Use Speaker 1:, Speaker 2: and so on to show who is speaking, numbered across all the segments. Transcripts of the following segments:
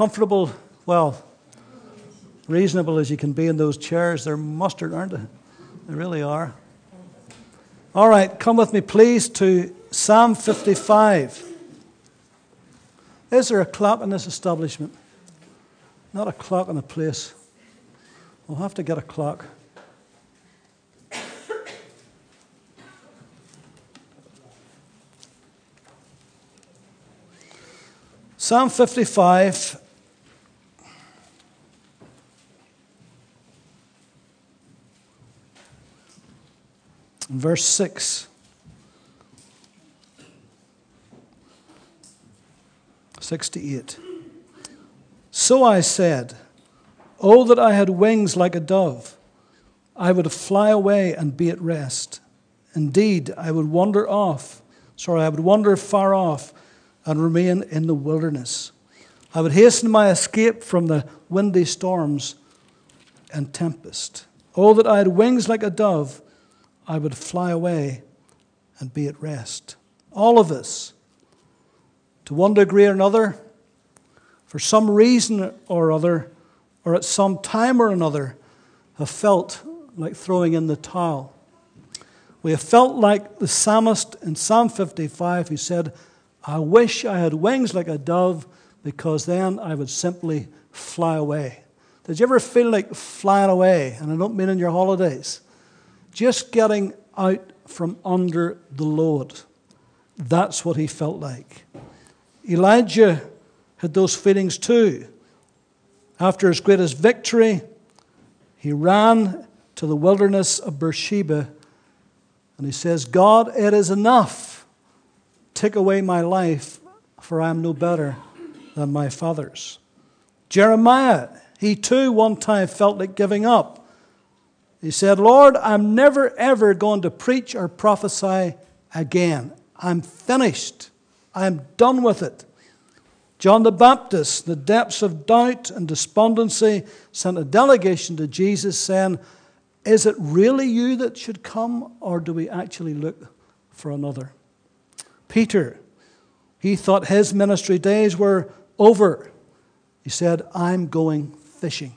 Speaker 1: comfortable, well, reasonable as you can be in those chairs. They're mustard, aren't they? They really are. All right, come with me, please, to Psalm 55. Is there a clock in this establishment? Not a clock in a place. We'll have to get a clock. Psalm 55. Verse 6. Sixty-eight. So I said, Oh, that I had wings like a dove! I would fly away and be at rest. Indeed, I would wander off, sorry, I would wander far off and remain in the wilderness. I would hasten my escape from the windy storms and tempest. Oh, that I had wings like a dove, I would fly away and be at rest. All of us, to one degree or another, for some reason or other, or at some time or another, have felt like throwing in the towel. We have felt like the psalmist in Psalm 55 who said, I wish I had wings like a dove because then I would simply fly away. Did you ever feel like flying away? And I don't mean in your holidays. Just getting out from under the load. That's what he felt like. Elijah had those feelings too. After his greatest victory, he ran to the wilderness of Beersheba and he says, God, it is enough. Take away my life, for I am no better than my fathers. Jeremiah, he too one time felt like giving up. He said, Lord, I'm never ever going to preach or prophesy again. I'm finished. I'm done with it. John the Baptist, in the depths of doubt and despondency, sent a delegation to Jesus saying, Is it really you that should come, or do we actually look for another? Peter, he thought his ministry days were over. He said, I'm going fishing.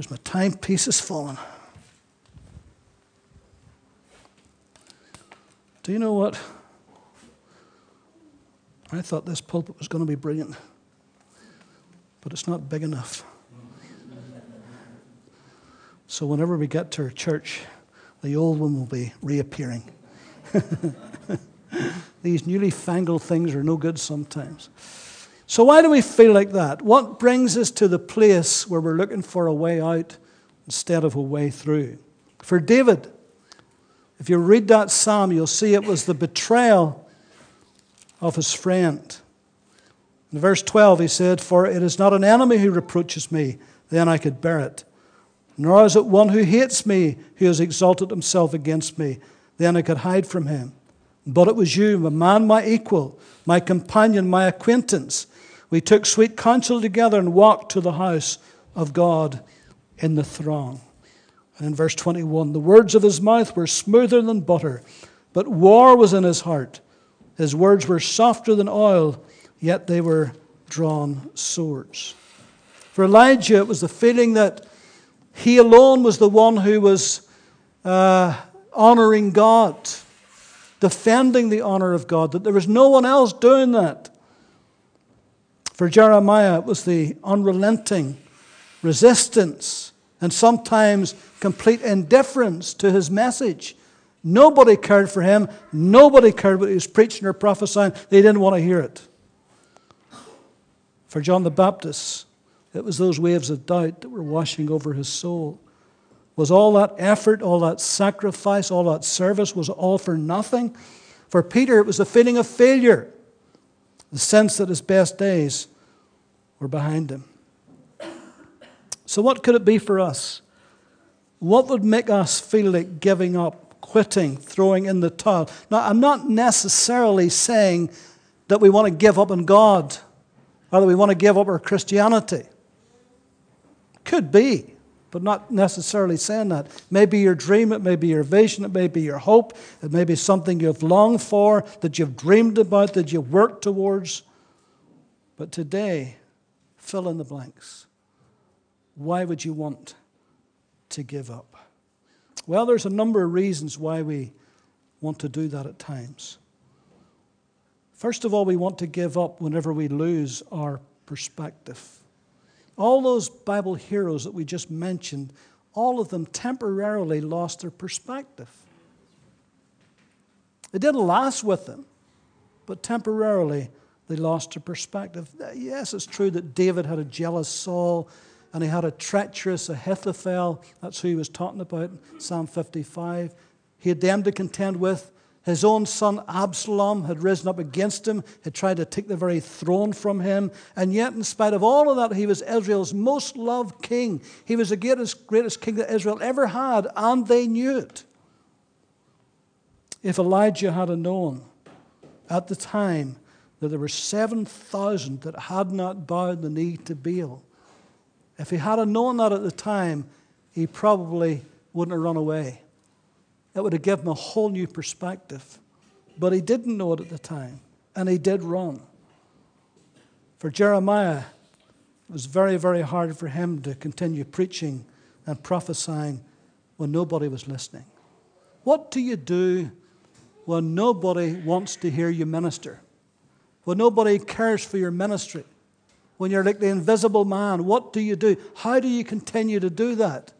Speaker 1: There's my timepiece has fallen. Do you know what? I thought this pulpit was going to be brilliant, but it's not big enough. So, whenever we get to our church, the old one will be reappearing. These newly fangled things are no good sometimes. So, why do we feel like that? What brings us to the place where we're looking for a way out instead of a way through? For David, if you read that psalm, you'll see it was the betrayal of his friend. In verse 12, he said, For it is not an enemy who reproaches me, then I could bear it. Nor is it one who hates me who has exalted himself against me then I could hide from him. But it was you, a man my equal, my companion, my acquaintance. We took sweet counsel together and walked to the house of God in the throng. And in verse 21, the words of his mouth were smoother than butter, but war was in his heart. His words were softer than oil, yet they were drawn swords. For Elijah, it was the feeling that he alone was the one who was uh, honoring God, defending the honor of God, that there was no one else doing that. For Jeremiah, it was the unrelenting resistance and sometimes complete indifference to his message. Nobody cared for him. Nobody cared what he was preaching or prophesying. They didn't want to hear it. For John the Baptist, it was those waves of doubt that were washing over his soul. Was all that effort, all that sacrifice, all that service, was all for nothing? For Peter, it was a feeling of failure, the sense that his best days were behind him. So, what could it be for us? What would make us feel like giving up, quitting, throwing in the towel? Now, I'm not necessarily saying that we want to give up on God or that we want to give up our Christianity. Could be but not necessarily saying that. Maybe your dream, it may be your vision, it may be your hope, it may be something you've longed for, that you've dreamed about, that you've worked towards. But today, fill in the blanks. Why would you want to give up? Well, there's a number of reasons why we want to do that at times. First of all, we want to give up whenever we lose our perspective. All those Bible heroes that we just mentioned, all of them temporarily lost their perspective. It didn't last with them, but temporarily they lost their perspective. Yes, it's true that David had a jealous Saul and he had a treacherous Ahithophel. That's who he was talking about, Psalm 55. He had them to contend with. His own son Absalom had risen up against him, had tried to take the very throne from him. And yet, in spite of all of that, he was Israel's most loved king. He was the greatest, greatest king that Israel ever had, and they knew it. If Elijah had known at the time that there were 7,000 that had not bowed the knee to Baal, if he had known that at the time, he probably wouldn't have run away. It would have given him a whole new perspective. But he didn't know it at the time, and he did run. For Jeremiah, it was very, very hard for him to continue preaching and prophesying when nobody was listening. What do you do when nobody wants to hear you minister? When nobody cares for your ministry? When you're like the invisible man, what do you do? How do you continue to do that?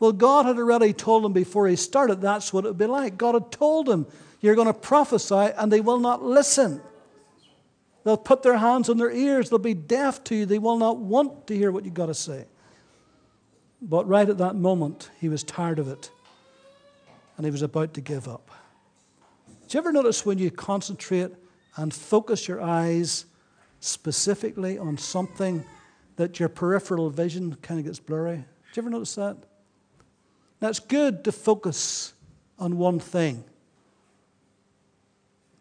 Speaker 1: Well, God had already told him before he started that's what it would be like. God had told him, You're going to prophesy and they will not listen. They'll put their hands on their ears, they'll be deaf to you, they will not want to hear what you've got to say. But right at that moment, he was tired of it and he was about to give up. Do you ever notice when you concentrate and focus your eyes specifically on something that your peripheral vision kind of gets blurry? Do you ever notice that? It's good to focus on one thing,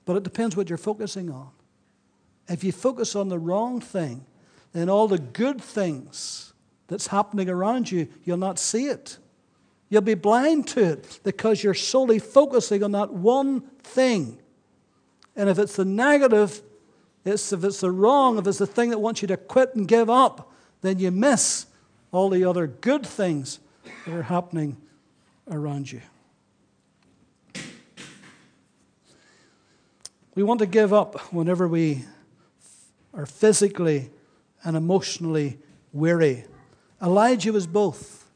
Speaker 1: but it depends what you're focusing on. If you focus on the wrong thing, then all the good things that's happening around you, you'll not see it. You'll be blind to it because you're solely focusing on that one thing. And if it's the negative, it's, if it's the wrong, if it's the thing that wants you to quit and give up, then you miss all the other good things that are happening around you. We want to give up whenever we are physically and emotionally weary. Elijah was both.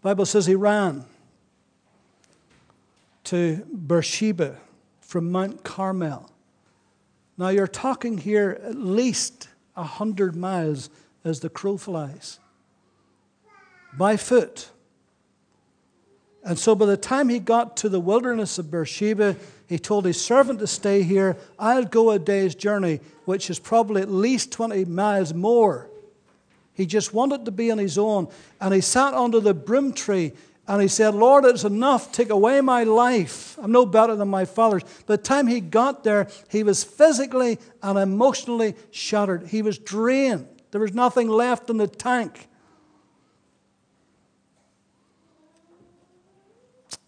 Speaker 1: The Bible says he ran to Beersheba from Mount Carmel. Now you're talking here at least a hundred miles as the crow flies by foot. And so by the time he got to the wilderness of Beersheba, he told his servant to stay here. I'll go a day's journey, which is probably at least 20 miles more. He just wanted to be on his own. And he sat under the broom tree and he said, Lord, it's enough. Take away my life. I'm no better than my fathers. By the time he got there, he was physically and emotionally shattered. He was drained. There was nothing left in the tank.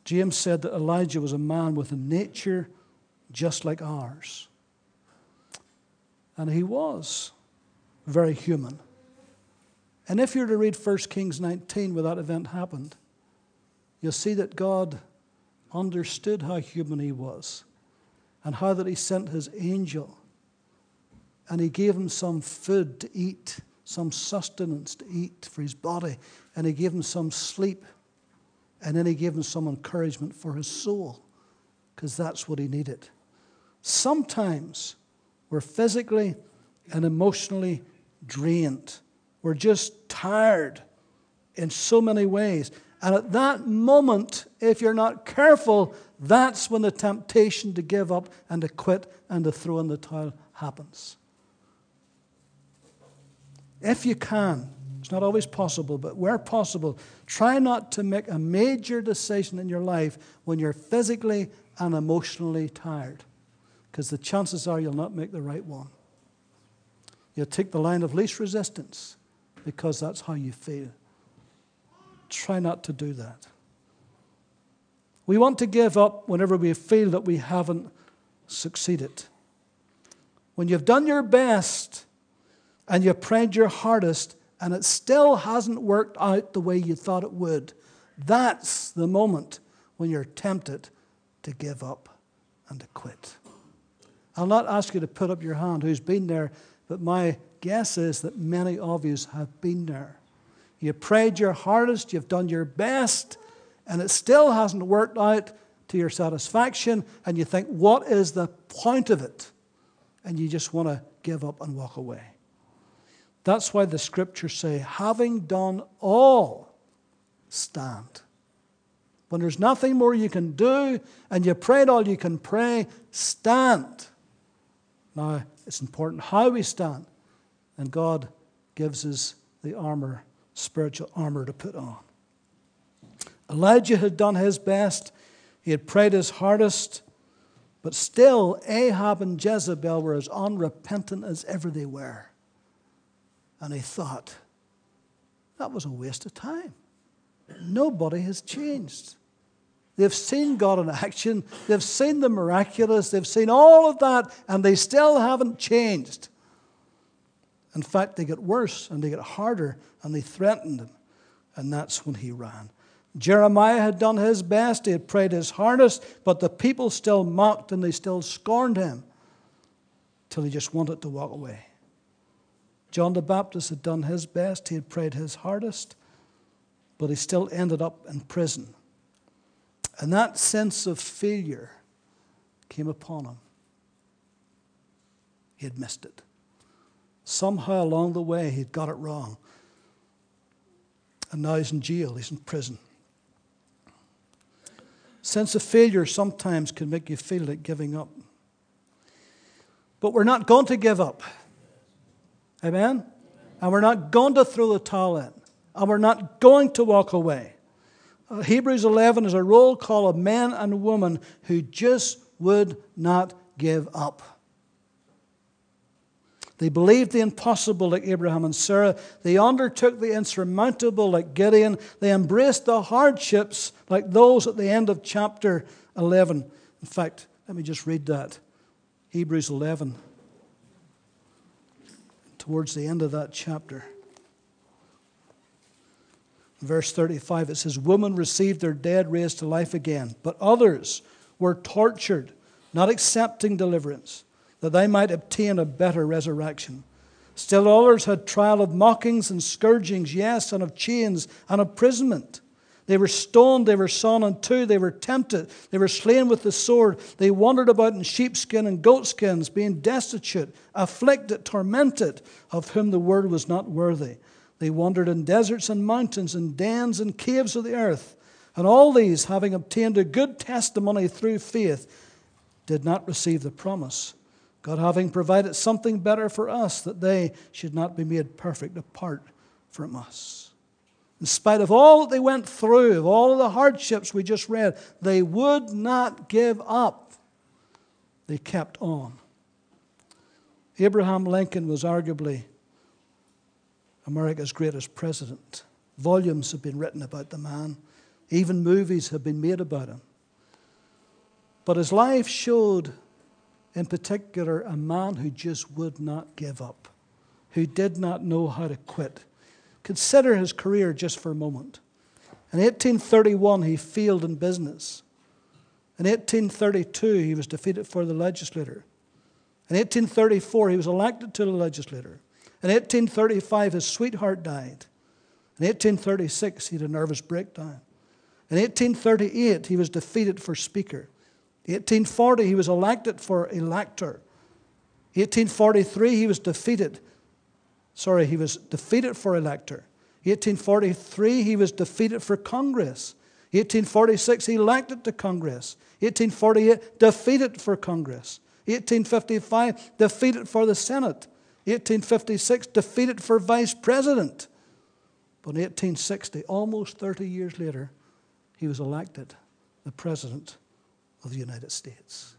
Speaker 1: James said that Elijah was a man with a nature just like ours. And he was very human. And if you're to read 1 Kings 19 where that event happened, you'll see that God understood how human he was and how that he sent his angel and he gave him some food to eat, some sustenance to eat for his body, and he gave him some sleep and then he gave him some encouragement for his soul, because that's what he needed. Sometimes we're physically and emotionally drained. We're just tired in so many ways. And at that moment, if you're not careful, that's when the temptation to give up and to quit and to throw in the towel happens. If you can, it's not always possible, but where possible, try not to make a major decision in your life when you're physically and emotionally tired, because the chances are you'll not make the right one. You'll take the line of least resistance because that's how you feel. Try not to do that. We want to give up whenever we feel that we haven't succeeded. when you've done your best and you've prayed your hardest and it still hasn't worked out the way you thought it would, that's the moment when you're tempted to give up and to quit. I'll not ask you to put up your hand who's been there, but my guess is that many of you have been there. You prayed your hardest, you've done your best, and it still hasn't worked out to your satisfaction, and you think, what is the point of it? And you just want to give up and walk away. That's why the scriptures say, having done all, stand. When there's nothing more you can do and you prayed all you can pray, stand. Now, it's important how we stand. And God gives us the armor, spiritual armor to put on. Elijah had done his best, he had prayed his hardest, but still Ahab and Jezebel were as unrepentant as ever they were. And he thought, that was a waste of time. Nobody has changed. They've seen God in action. They've seen the miraculous. They've seen all of that, and they still haven't changed. In fact, they get worse and they get harder, and they threatened him. And that's when he ran. Jeremiah had done his best, he had prayed his hardest, but the people still mocked and they still scorned him till he just wanted to walk away. John the Baptist had done his best, he had prayed his hardest, but he still ended up in prison. And that sense of failure came upon him. He had missed it. Somehow along the way, he'd got it wrong. And now he's in jail, he's in prison. Sense of failure sometimes can make you feel like giving up. But we're not going to give up. Amen? And we're not going to throw the towel in. And we're not going to walk away. Uh, Hebrews 11 is a roll call of men and women who just would not give up. They believed the impossible like Abraham and Sarah. They undertook the insurmountable like Gideon. They embraced the hardships like those at the end of chapter 11. In fact, let me just read that. Hebrews 11, towards the end of that chapter verse 35, it says, Women received their dead raised to life again, but others were tortured, not accepting deliverance, that they might obtain a better resurrection. Still others had trial of mockings and scourgings, yes, and of chains and imprisonment. They were stoned, they were sawn in two, they were tempted, they were slain with the sword. They wandered about in sheepskin and goatskins, being destitute, afflicted, tormented, of whom the word was not worthy. They wandered in deserts and mountains, and dens and caves of the earth. And all these, having obtained a good testimony through faith, did not receive the promise. God having provided something better for us, that they should not be made perfect apart from us. In spite of all that they went through, of all of the hardships we just read, they would not give up. They kept on. Abraham Lincoln was arguably America's greatest president. Volumes have been written about the man, even movies have been made about him. But his life showed, in particular, a man who just would not give up, who did not know how to quit. Consider his career just for a moment. In 1831, he failed in business. In 1832, he was defeated for the legislature. In 1834, he was elected to the legislature. In 1835, his sweetheart died. In 1836, he had a nervous breakdown. In 1838, he was defeated for Speaker. In 1840, he was elected for Elector. 1843, he was defeated. Sorry, he was defeated for Elector. 1843, he was defeated for Congress. 1846, he elected to Congress. 1848, defeated for Congress. 1855, defeated for the Senate. 1856, defeated for vice president. But in 1860, almost 30 years later, he was elected the president of the United States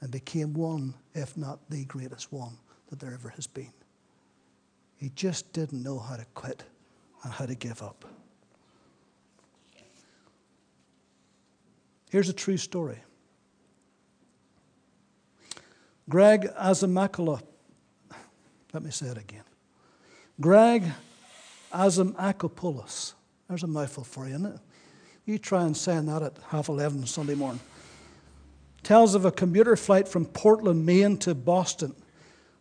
Speaker 1: and became one, if not the greatest one, that there ever has been. He just didn't know how to quit and how to give up. Here's a true story. Greg Azamakala. Let me say it again. Greg Asimakoupoulos. There's a mouthful for you, isn't it? You try and say that at half 11 Sunday morning. Tells of a commuter flight from Portland, Maine to Boston.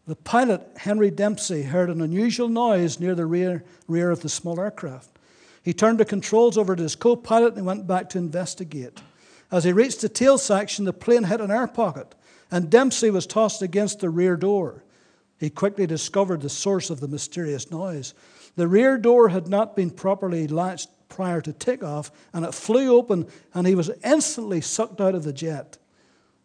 Speaker 1: The pilot, Henry Dempsey, heard an unusual noise near the rear, rear of the small aircraft. He turned the controls over to his co pilot and went back to investigate. As he reached the tail section, the plane hit an air pocket, and Dempsey was tossed against the rear door. He quickly discovered the source of the mysterious noise. The rear door had not been properly latched prior to takeoff, and it flew open, and he was instantly sucked out of the jet.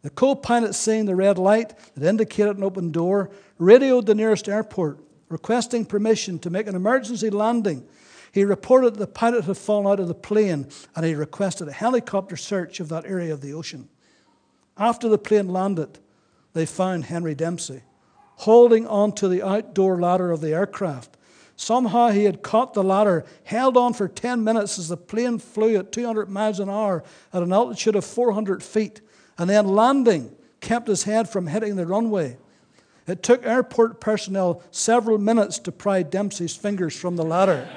Speaker 1: The co pilot, seeing the red light that indicated an open door, radioed the nearest airport, requesting permission to make an emergency landing. He reported that the pilot had fallen out of the plane and he requested a helicopter search of that area of the ocean. After the plane landed, they found Henry Dempsey holding onto the outdoor ladder of the aircraft. Somehow he had caught the ladder, held on for 10 minutes as the plane flew at 200 miles an hour at an altitude of 400 feet, and then landing kept his head from hitting the runway. It took airport personnel several minutes to pry Dempsey's fingers from the ladder.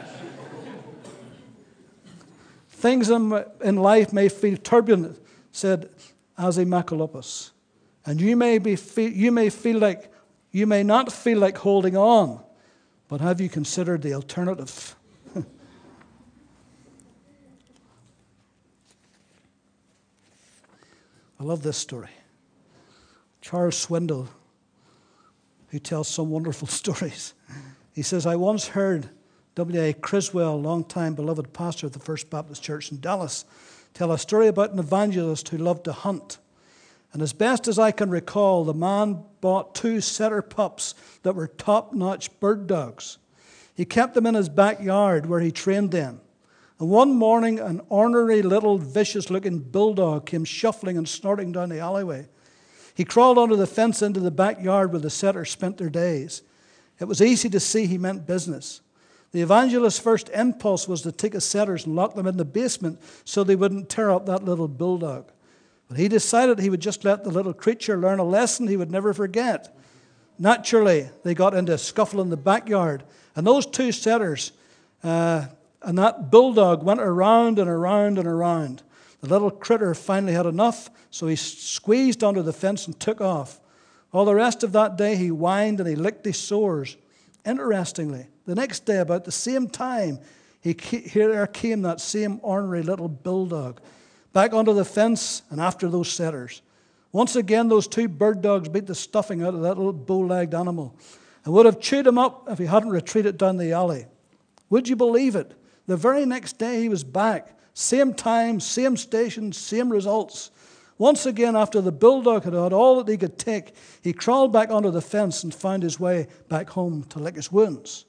Speaker 1: Things in life may feel turbulent, said Azimakalopoulos. And you may, be, you may feel like, you may not feel like holding on, but have you considered the alternative? I love this story. Charles Swindoll, who tells some wonderful stories, he says, I once heard W.A. Criswell, longtime beloved pastor of the First Baptist Church in Dallas, tell a story about an evangelist who loved to hunt. And as best as I can recall, the man bought two setter pups that were top notch bird dogs. He kept them in his backyard where he trained them. And one morning, an ornery little vicious looking bulldog came shuffling and snorting down the alleyway. He crawled under the fence into the backyard where the setters spent their days. It was easy to see he meant business. The evangelist's first impulse was to take his setters and lock them in the basement so they wouldn't tear up that little bulldog. But he decided he would just let the little creature learn a lesson he would never forget. Naturally, they got into a scuffle in the backyard, and those two setters uh, and that bulldog went around and around and around. The little critter finally had enough, so he squeezed under the fence and took off. All the rest of that day, he whined and he licked his sores. Interestingly, the next day, about the same time, he, here came that same ornery little bulldog back onto the fence and after those setters. Once again, those two bird dogs beat the stuffing out of that little bow legged animal and would have chewed him up if he hadn't retreated down the alley. Would you believe it? The very next day, he was back. Same time, same station, same results. Once again, after the bulldog had had all that he could take, he crawled back onto the fence and found his way back home to lick his wounds.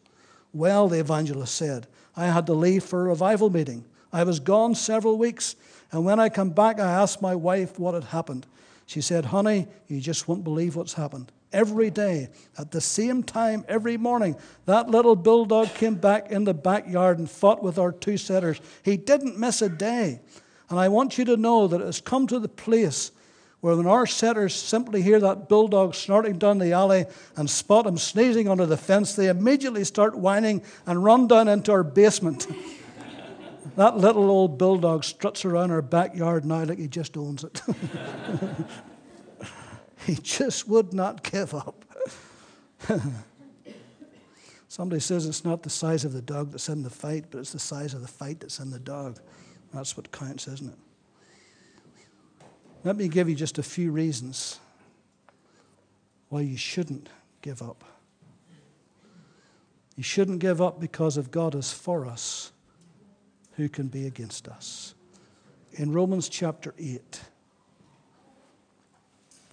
Speaker 1: Well, the evangelist said, I had to leave for a revival meeting. I was gone several weeks, and when I come back, I asked my wife what had happened. She said, Honey, you just won't believe what's happened. Every day, at the same time, every morning, that little bulldog came back in the backyard and fought with our two setters. He didn't miss a day. And I want you to know that it has come to the place where when our setters simply hear that bulldog snorting down the alley and spot him sneezing under the fence, they immediately start whining and run down into our basement. that little old bulldog struts around our backyard now like he just owns it. he just would not give up. Somebody says it's not the size of the dog that's in the fight, but it's the size of the fight that's in the dog. That's what counts, isn't it? Let me give you just a few reasons why you shouldn't give up. You shouldn't give up because if God is for us, who can be against us? In Romans chapter 8,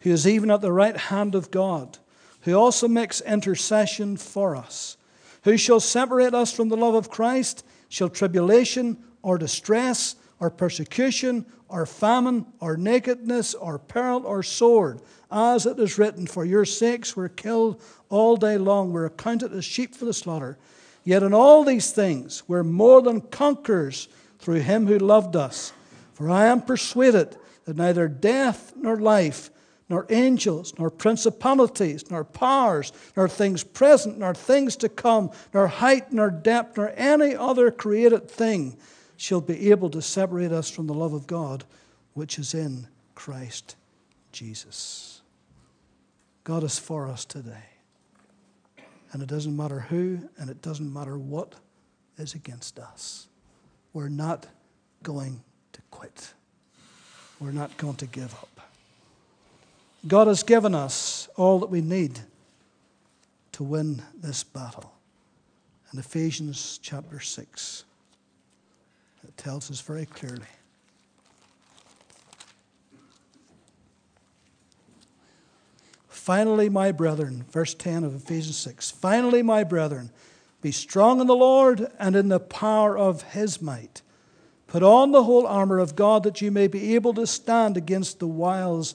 Speaker 1: who is even at the right hand of God, who also makes intercession for us. Who shall separate us from the love of Christ? Shall tribulation or distress or persecution or famine or nakedness or peril or sword? As it is written, For your sakes we're killed all day long, we're accounted as sheep for the slaughter. Yet in all these things we're more than conquerors through him who loved us. For I am persuaded that neither death nor life, nor angels, nor principalities, nor powers, nor things present, nor things to come, nor height, nor depth, nor any other created thing shall be able to separate us from the love of God which is in Christ Jesus. God is for us today. And it doesn't matter who and it doesn't matter what is against us. We're not going to quit. We're not going to give up. God has given us all that we need to win this battle. In Ephesians chapter 6, it tells us very clearly. Finally, my brethren, verse 10 of Ephesians 6 finally, my brethren, be strong in the Lord and in the power of his might. Put on the whole armor of God that you may be able to stand against the wiles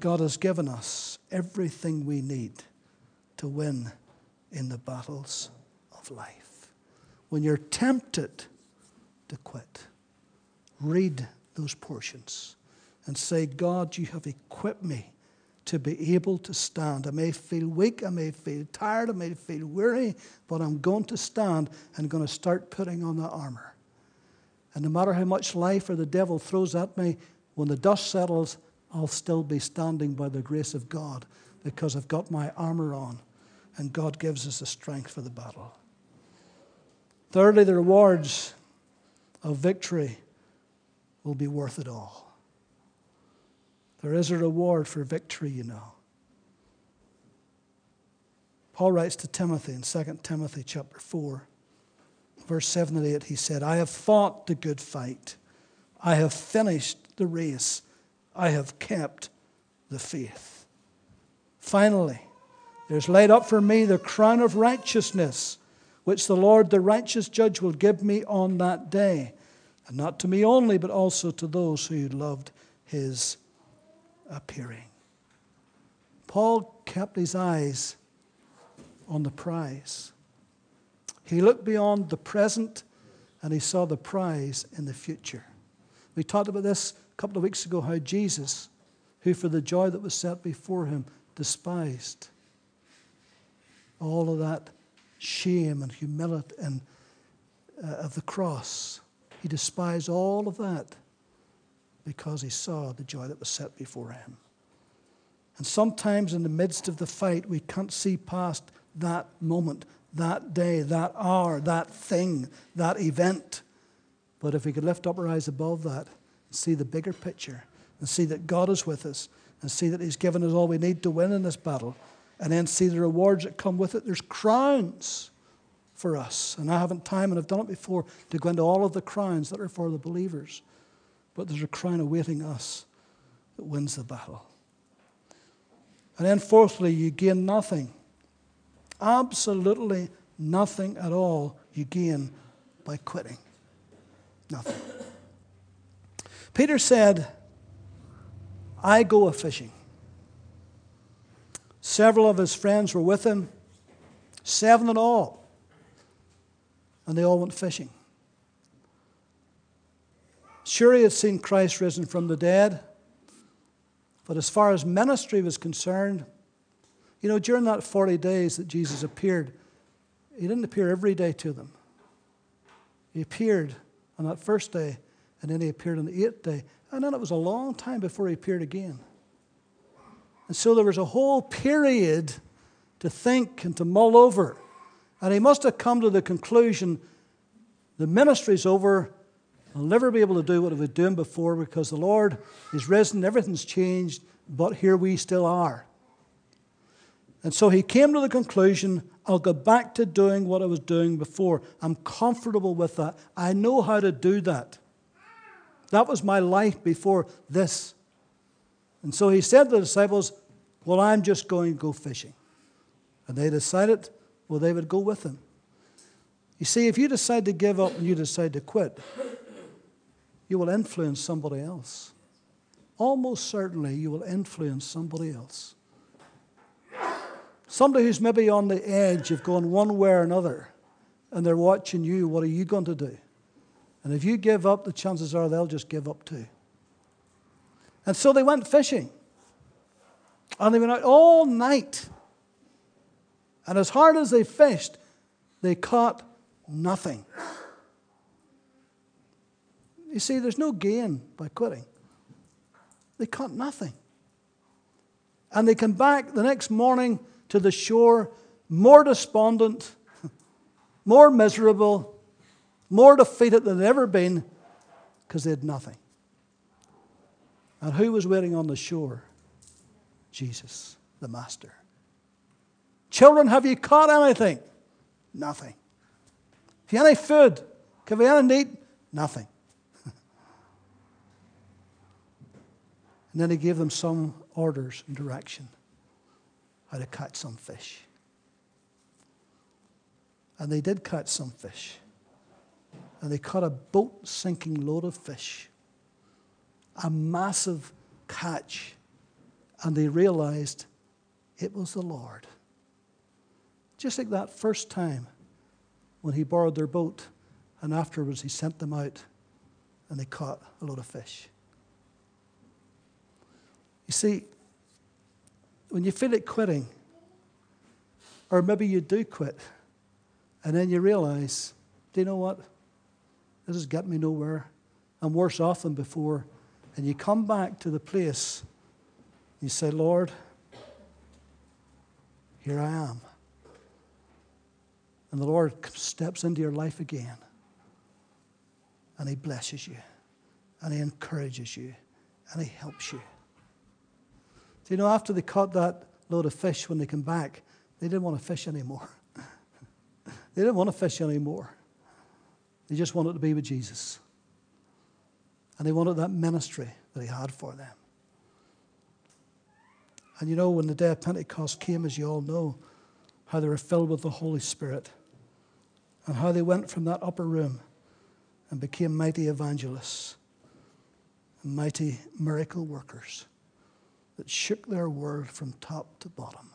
Speaker 1: God has given us everything we need to win in the battles of life. When you're tempted to quit, read those portions and say, God, you have equipped me to be able to stand. I may feel weak, I may feel tired, I may feel weary, but I'm going to stand and going to start putting on the armor. And no matter how much life or the devil throws at me, when the dust settles, I'll still be standing by the grace of God because I've got my armor on and God gives us the strength for the battle. Thirdly, the rewards of victory will be worth it all. There is a reward for victory, you know. Paul writes to Timothy in 2 Timothy chapter 4, verse 7 and 8, he said, I have fought the good fight. I have finished the race. I have kept the faith. Finally, there's laid up for me the crown of righteousness, which the Lord, the righteous judge, will give me on that day. And not to me only, but also to those who loved his appearing. Paul kept his eyes on the prize. He looked beyond the present and he saw the prize in the future. We talked about this a couple of weeks ago how Jesus, who for the joy that was set before him, despised all of that shame and humility and, uh, of the cross. He despised all of that because he saw the joy that was set before him. And sometimes in the midst of the fight, we can't see past that moment, that day, that hour, that thing, that event. But if we could lift up our eyes above that see the bigger picture and see that God is with us and see that He's given us all we need to win in this battle and then see the rewards that come with it, there's crowns for us. And I haven't time, and I've done it before, to go into all of the crowns that are for the believers but there's a crown awaiting us that wins the battle. And then, fourthly, you gain nothing. Absolutely nothing at all you gain by quitting. Nothing. Peter said, I go a fishing. Several of his friends were with him, seven in all, and they all went fishing. Sure, he had seen Christ risen from the dead. But as far as ministry was concerned, you know, during that 40 days that Jesus appeared, he didn't appear every day to them. He appeared on that first day, and then he appeared on the eighth day. And then it was a long time before he appeared again. And so there was a whole period to think and to mull over. And he must have come to the conclusion the ministry's over. I'll never be able to do what I was doing before because the Lord is risen, everything's changed, but here we still are. And so he came to the conclusion I'll go back to doing what I was doing before. I'm comfortable with that. I know how to do that. That was my life before this. And so he said to the disciples, Well, I'm just going to go fishing. And they decided, well, they would go with him. You see, if you decide to give up and you decide to quit, you will influence somebody else. Almost certainly, you will influence somebody else. Somebody who's maybe on the edge of going one way or another, and they're watching you, what are you going to do? And if you give up, the chances are they'll just give up too. And so they went fishing. And they went out all night. And as hard as they fished, they caught nothing. You see, there's no gain by quitting. They caught nothing. And they come back the next morning to the shore more despondent, more miserable, more defeated than they'd ever been because they had nothing. And who was waiting on the shore? Jesus, the Master. Children, have you caught anything? Nothing. Have you any food? Have you any need? Nothing. and then he gave them some orders and direction how to catch some fish. And they did catch some fish. And they caught a boat sinking load of fish. A massive catch. And they realized it was the Lord. Just like that first time when he borrowed their boat, and afterwards he sent them out and they caught a load of fish. You see, when you feel it quitting, or maybe you do quit, and then you realize, do you know what? This has got me nowhere. I'm worse off than before. And you come back to the place, you say, Lord, here I am. And the Lord steps into your life again. And He blesses you. And He encourages you. And He helps you. Do you know, after they caught that load of fish, when they came back, they didn't want to fish anymore. they didn't want to fish anymore. They just wanted to be with Jesus. And they wanted that ministry that He had for them. And you know, when the day of Pentecost came, as you all know, how they were filled with the Holy Spirit, and how they went from that upper room and became mighty evangelists and mighty miracle workers that shook their world from top to bottom.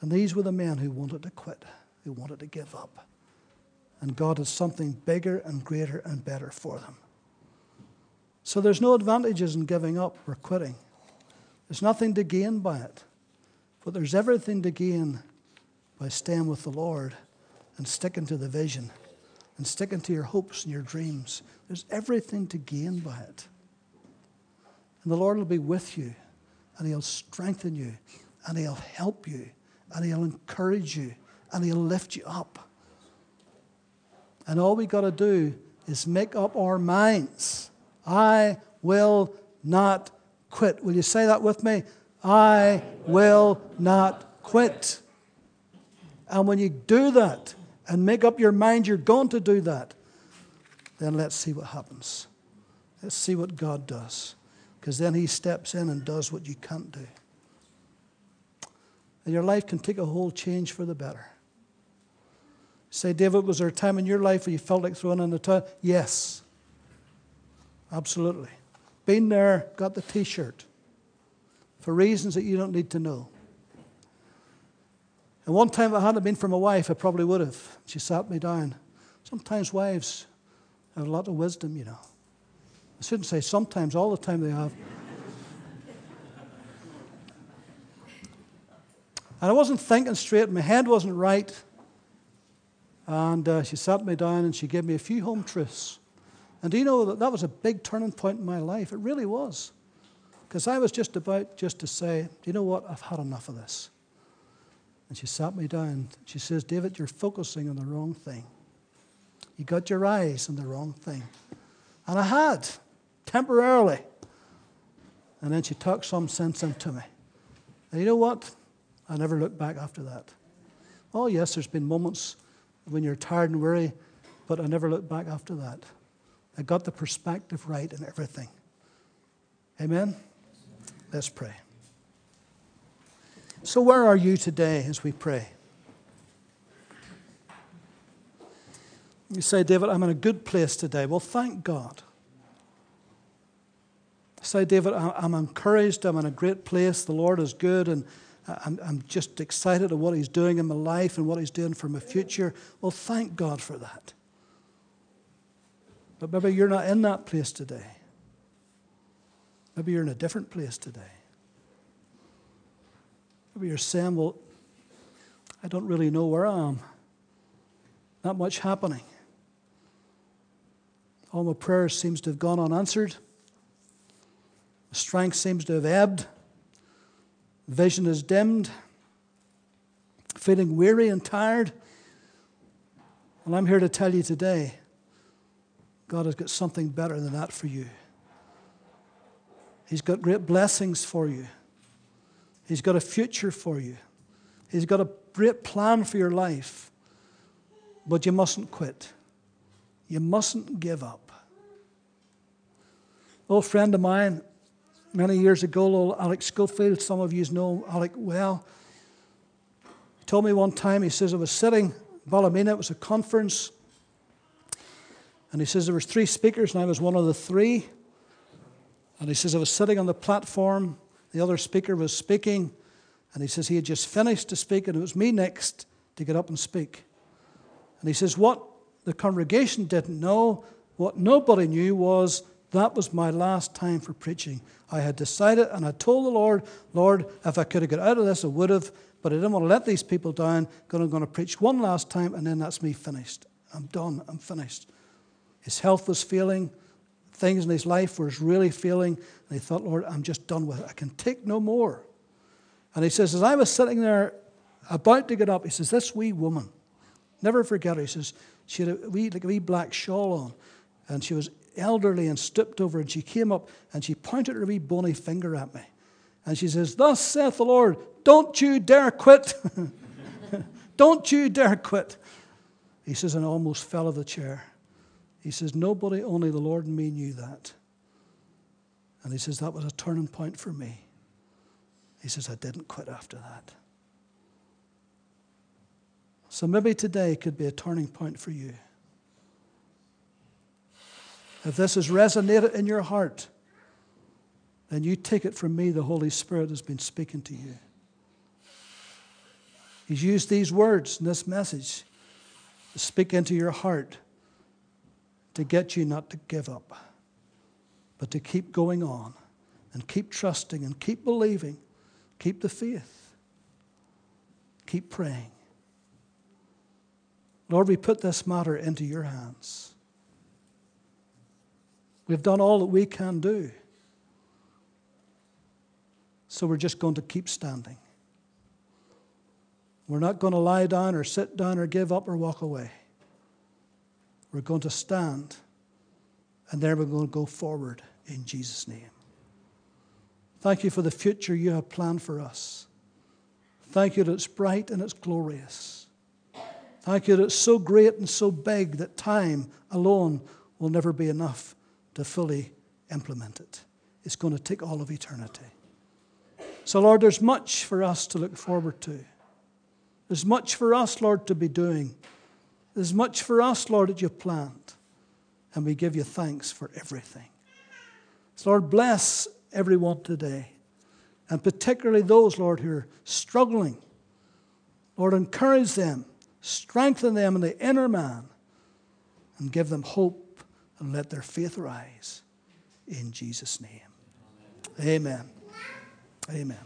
Speaker 1: And these were the men who wanted to quit, who wanted to give up. And God has something bigger and greater and better for them. So there's no advantages in giving up or quitting. There's nothing to gain by it. But there's everything to gain by staying with the Lord and sticking to the vision and sticking to your hopes and your dreams. There's everything to gain by it. And the Lord will be with you, and He'll strengthen you, and He'll help you, and He'll encourage you, and He'll lift you up. And all we got to do is make up our minds. I will not quit. Will you say that with me? I will not quit. And when you do that and make up your mind you're going to do that, then let's see what happens. Let's see what God does because then He steps in and does what you can't do. And your life can take a whole change for the better. Say, David, was there a time in your life where you felt like throwing in the towel? Yes. Absolutely. Been there, got the t shirt for reasons that you don't need to know. And one time, if it hadn't been for my wife, I probably would have. She sat me down. Sometimes wives have a lot of wisdom, you know. I shouldn't say sometimes, all the time they have. and I wasn't thinking straight, my head wasn't right. And uh, she sat me down and she gave me a few home truths. And do you know that that was a big turning point in my life? It really was. Because I was just about just to say, do you know what? I've had enough of this. And she sat me down. She says, David, you're focusing on the wrong thing. You got your eyes on the wrong thing. And I had, temporarily. And then she talked some sense into me. And you know what? I never looked back after that. Oh, yes, there's been moments when you're tired and weary, but I never looked back after that. I got the perspective right and everything. Amen? Let's pray. So, where are you today as we pray? You say, David, I'm in a good place today. Well, thank God. Say, David, I'm encouraged. I'm in a great place. The Lord is good, and I'm, I'm just excited at what He's doing in my life and what He's doing for my future. Well, thank God for that. But maybe you're not in that place today. Maybe you're in a different place today. Maybe you're saying, Well, I don't really know where I am. Not much happening. All my prayers seems to have gone unanswered. Strength seems to have ebbed. Vision is dimmed. Feeling weary and tired. And I'm here to tell you today God has got something better than that for you. He's got great blessings for you. He's got a future for you. He's got a great plan for your life. But you mustn't quit. You mustn't give up. Old friend of mine, many years ago, old Alex Schofield, some of you know Alec well, he told me one time, he says, I was sitting in Ballymena, it was a conference, and he says there was three speakers, and I was one of the three. And he says I was sitting on the platform, the other speaker was speaking, and he says he had just finished to speak, and it was me next to get up and speak. And he says, What the congregation didn't know, what nobody knew was that was my last time for preaching. I had decided and I told the Lord, Lord, if I could have got out of this, I would have, but I didn't want to let these people down. I'm going to preach one last time, and then that's me finished. I'm done. I'm finished. His health was failing. Things in his life was really failing. And he thought, Lord, I'm just done with it. I can take no more. And he says, as I was sitting there about to get up, he says, this wee woman, never forget her, he says, she had a wee, like a wee black shawl on, and she was elderly and stooped over, and she came up and she pointed her wee bony finger at me. And she says, Thus saith the Lord, don't you dare quit. don't you dare quit. He says, and I almost fell of the chair. He says, Nobody, only the Lord and me knew that. And he says, That was a turning point for me. He says, I didn't quit after that. So maybe today could be a turning point for you. If this has resonated in your heart, then you take it from me, the Holy Spirit has been speaking to you. He's used these words in this message to speak into your heart to get you not to give up, but to keep going on and keep trusting and keep believing, keep the faith, keep praying. Lord, we put this matter into your hands. We've done all that we can do. So we're just going to keep standing. We're not going to lie down or sit down or give up or walk away. We're going to stand and then we're going to go forward in Jesus' name. Thank you for the future you have planned for us. Thank you that it's bright and it's glorious. Thank you that it's so great and so big that time alone will never be enough to fully implement it. It's going to take all of eternity. So, Lord, there's much for us to look forward to. There's much for us, Lord, to be doing. There's much for us, Lord, that you've planned. And we give you thanks for everything. So, Lord, bless everyone today. And particularly those, Lord, who are struggling. Lord, encourage them Strengthen them in the inner man and give them hope and let their faith rise in Jesus' name. Amen. Amen.